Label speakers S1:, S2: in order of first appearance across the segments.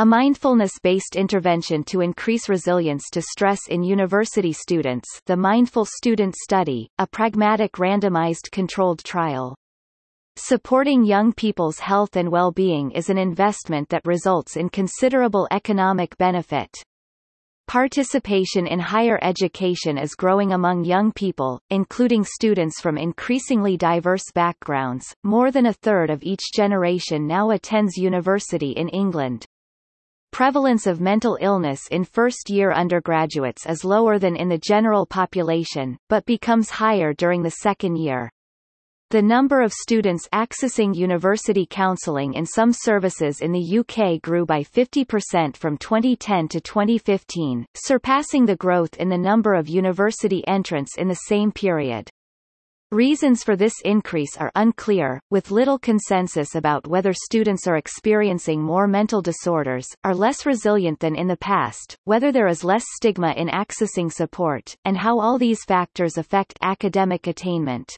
S1: A mindfulness-based intervention to increase resilience to stress in university students the Mindful Student Study, a pragmatic randomized controlled trial. Supporting young people's health and well-being is an investment that results in considerable economic benefit. Participation in higher education is growing among young people, including students from increasingly diverse backgrounds. More than a third of each generation now attends university in England. Prevalence of mental illness in first-year undergraduates is lower than in the general population, but becomes higher during the second year. The number of students accessing university counselling in some services in the UK grew by 50% from 2010 to 2015, surpassing the growth in the number of university entrants in the same period. Reasons for this increase are unclear, with little consensus about whether students are experiencing more mental disorders, are less resilient than in the past, whether there is less stigma in accessing support, and how all these factors affect academic attainment.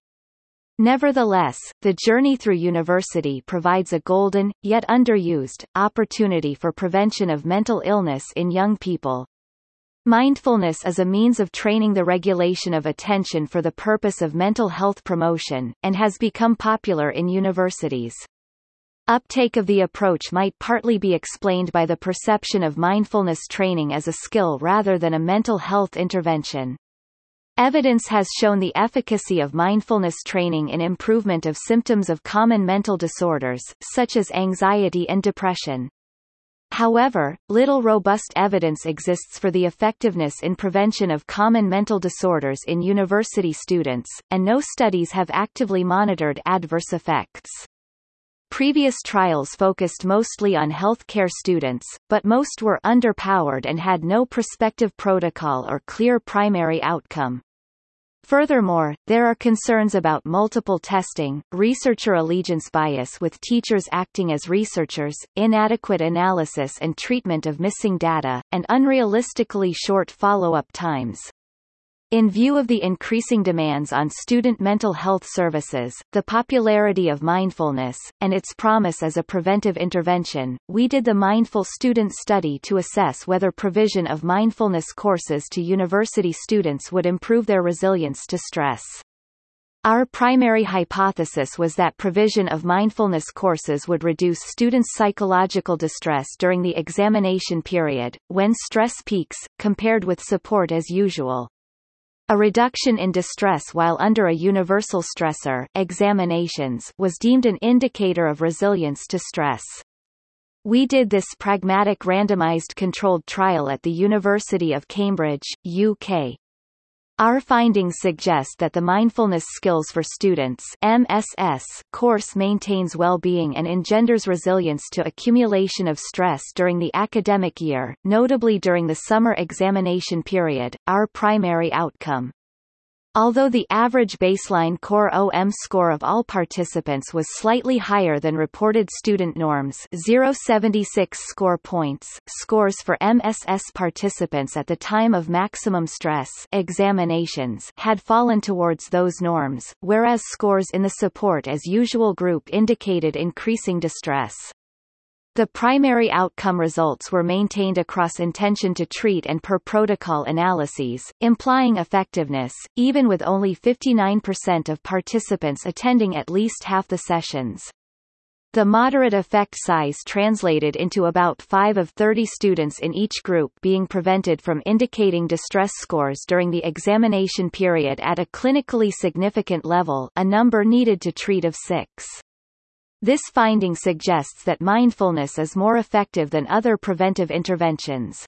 S1: Nevertheless, the journey through university provides a golden, yet underused, opportunity for prevention of mental illness in young people. Mindfulness is a means of training the regulation of attention for the purpose of mental health promotion, and has become popular in universities. Uptake of the approach might partly be explained by the perception of mindfulness training as a skill rather than a mental health intervention. Evidence has shown the efficacy of mindfulness training in improvement of symptoms of common mental disorders, such as anxiety and depression. However, little robust evidence exists for the effectiveness in prevention of common mental disorders in university students, and no studies have actively monitored adverse effects. Previous trials focused mostly on healthcare students, but most were underpowered and had no prospective protocol or clear primary outcome. Furthermore, there are concerns about multiple testing, researcher allegiance bias with teachers acting as researchers, inadequate analysis and treatment of missing data, and unrealistically short follow-up times. In view of the increasing demands on student mental health services, the popularity of mindfulness, and its promise as a preventive intervention, we did the Mindful Student Study to assess whether provision of mindfulness courses to university students would improve their resilience to stress. Our primary hypothesis was that provision of mindfulness courses would reduce students' psychological distress during the examination period, when stress peaks, compared with support as usual. A reduction in distress while under a universal stressor examinations was deemed an indicator of resilience to stress. We did this pragmatic randomized controlled trial at the University of Cambridge, UK. Our findings suggest that the Mindfulness Skills for Students MSS course maintains well-being and engenders resilience to accumulation of stress during the academic year, notably during the summer examination period, our primary outcome. Although the average baseline CORE-OM score of all participants was slightly higher than reported student norms 076 score points, scores for MSS participants at the time of maximum stress examinations had fallen towards those norms, whereas scores in the support as usual group indicated increasing distress. The primary outcome results were maintained across intention to treat and per protocol analyses, implying effectiveness, even with only 59% of participants attending at least half the sessions. The moderate effect size translated into about 5 of 30 students in each group being prevented from indicating distress scores during the examination period at a clinically significant level a number needed to treat of 6. This finding suggests that mindfulness is more effective than other preventive interventions.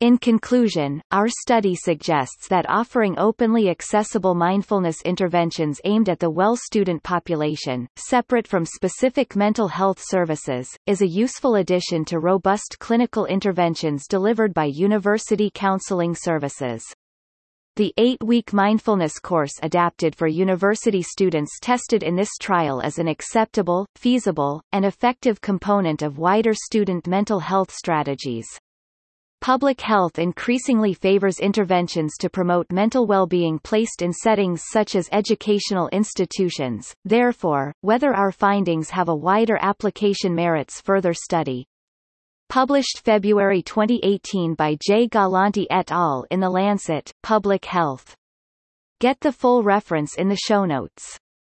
S1: In conclusion, our study suggests that offering openly accessible mindfulness interventions aimed at the well student population, separate from specific mental health services, is a useful addition to robust clinical interventions delivered by university counseling services. The eight-week mindfulness course adapted for university students tested in this trial as an acceptable, feasible, and effective component of wider student mental health strategies. Public health increasingly favors interventions to promote mental well-being placed in settings such as educational institutions, therefore, whether our findings have a wider application merits further study. Published February 2018 by J. Galante et al. in The Lancet, Public Health. Get the full reference in the show notes.